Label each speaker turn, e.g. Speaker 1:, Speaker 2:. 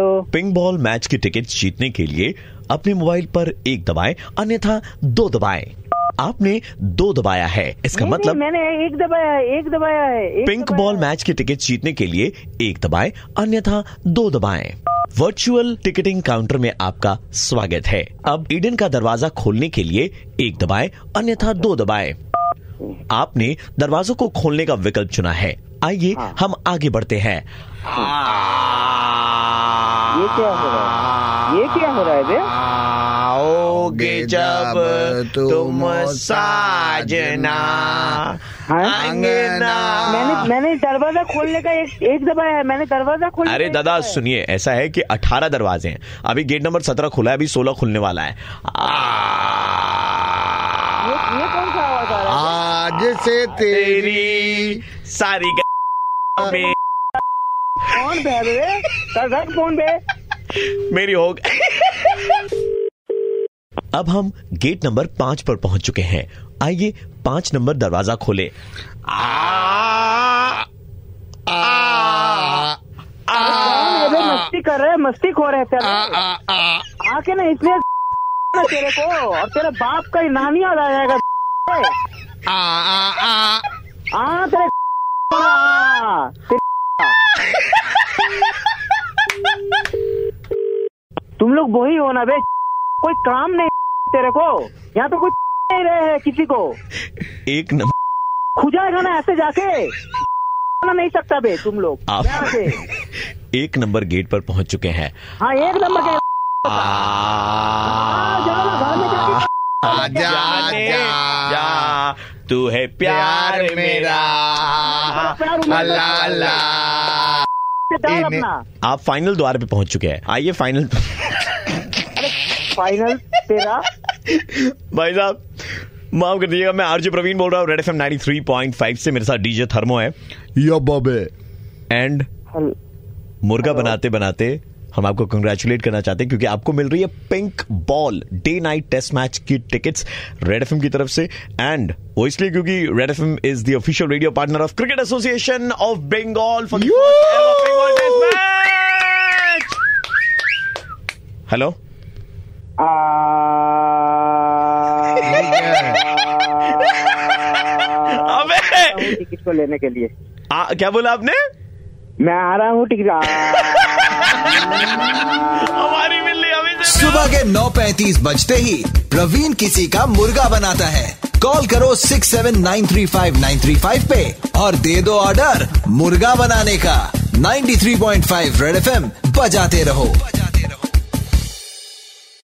Speaker 1: Pink ball match की ticket जीतने के लिए अपने मोबाइल पर एक दबाएँ अन्यथा दो दबाएँ। आपने दो दबाया है। इसका
Speaker 2: नहीं,
Speaker 1: मतलब
Speaker 2: नहीं, मैंने एक दबाया है एक दबाया है एक
Speaker 1: पिंक
Speaker 2: दबाया
Speaker 1: बॉल मैच की टिकट जीतने के लिए एक दबाएँ अन्यथा दो दबाएँ। वर्चुअल टिकटिंग काउंटर में आपका स्वागत है। अब ईडन का दरवाज़ा खोलने के लिए एक दबाएँ अन्यथा दो दबाएँ। आपने दरवाजों को खोलने का विकल्प चुना है। आइए
Speaker 2: हाँ।
Speaker 1: हम आगे बढ़ते हैं।
Speaker 2: ये क्या हो रहा है? ये क्या हो रहा है बे
Speaker 1: आओगे जब तुम साजना
Speaker 2: हाँ?
Speaker 1: अंगना
Speaker 2: मैंने मैंने दरवाज़ा खोलने का एक एक दबाया है मैंने दरवाज़ा खोलने
Speaker 1: अरे दादा सुनिए ऐसा है कि 18 दरवाजे हैं। अभी गेट नंबर 17 खुला है अभी 16 खुलने वाला है।
Speaker 2: ये ये कौन सा आवाज़ आ रहा है?
Speaker 3: आज से तेरी
Speaker 1: सारी ग- में
Speaker 2: कौन बे रख फ़ोन बे
Speaker 1: मेरी हो गई अब हम गेट नंबर पाँच पर पहुँच चुके हैं। आइए पाँच नंबर दरवाज़ा खोले।
Speaker 2: मस्ती कर रहे हैं मस्ती खो रहे हैं तेरे आके ना इसलिए ना तेरे को और तेरे बाप का ही नाम याद आ जाएगा। हाँ तेरे हाँ, तुम लोग वही हो ना बे। कोई काम नहीं तेरे को। यहाँ तो कुछ नहीं रहे हैं किसी को।
Speaker 1: एक नंबर।
Speaker 2: खुजाएगा ना ऐसे जाके। ना नहीं सकता बे तुम लोग।
Speaker 1: आप एक नंबर गेट पर पहुँच चुके हैं।
Speaker 2: हाँ एक नंबर के हाँ,
Speaker 1: जा तू है प्यार मेरा।
Speaker 3: अल्लाह।
Speaker 2: डाल अपना।
Speaker 1: आप फाइनल द्वार पे पहुँच चुके हैं। आइए फाइनल
Speaker 2: फाइनल तेरा।
Speaker 1: भाई साहब माफ़ कर दीजिएगा मैं आरजे प्रवीण बोल रहा हूँ Red F M three point five से मेरे साथ डीजे थर्मो है।
Speaker 3: या बॉबे।
Speaker 1: एंड मुर्गा बनाते बनाते हम आपको कंग्रेचुलेट करना चाहते हैं क्योंकि आपको मिल रही है pink ball day night test match की टिकट्स रेड एफएम की तरफ़ से. एंड वो इसलिए क्योंकि Red FM is the official radio partner of cricket association of Bengal for hello अबे!
Speaker 2: टिकट को लेने के लिए।
Speaker 1: आ, क्या बोला आपने?
Speaker 2: मैं आ रहा हूँ टिकट
Speaker 1: हमारी बिल्ली अभी से
Speaker 4: सुबह के 9:35 बजते ही प्रवीण किसी का मुर्गा बनाता है। कॉल करो 6793593 पे और दे दो ऑर्डर मुर्गा बनाने का। 93.5 रेड एफएम बजाते रहो।